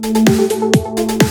Música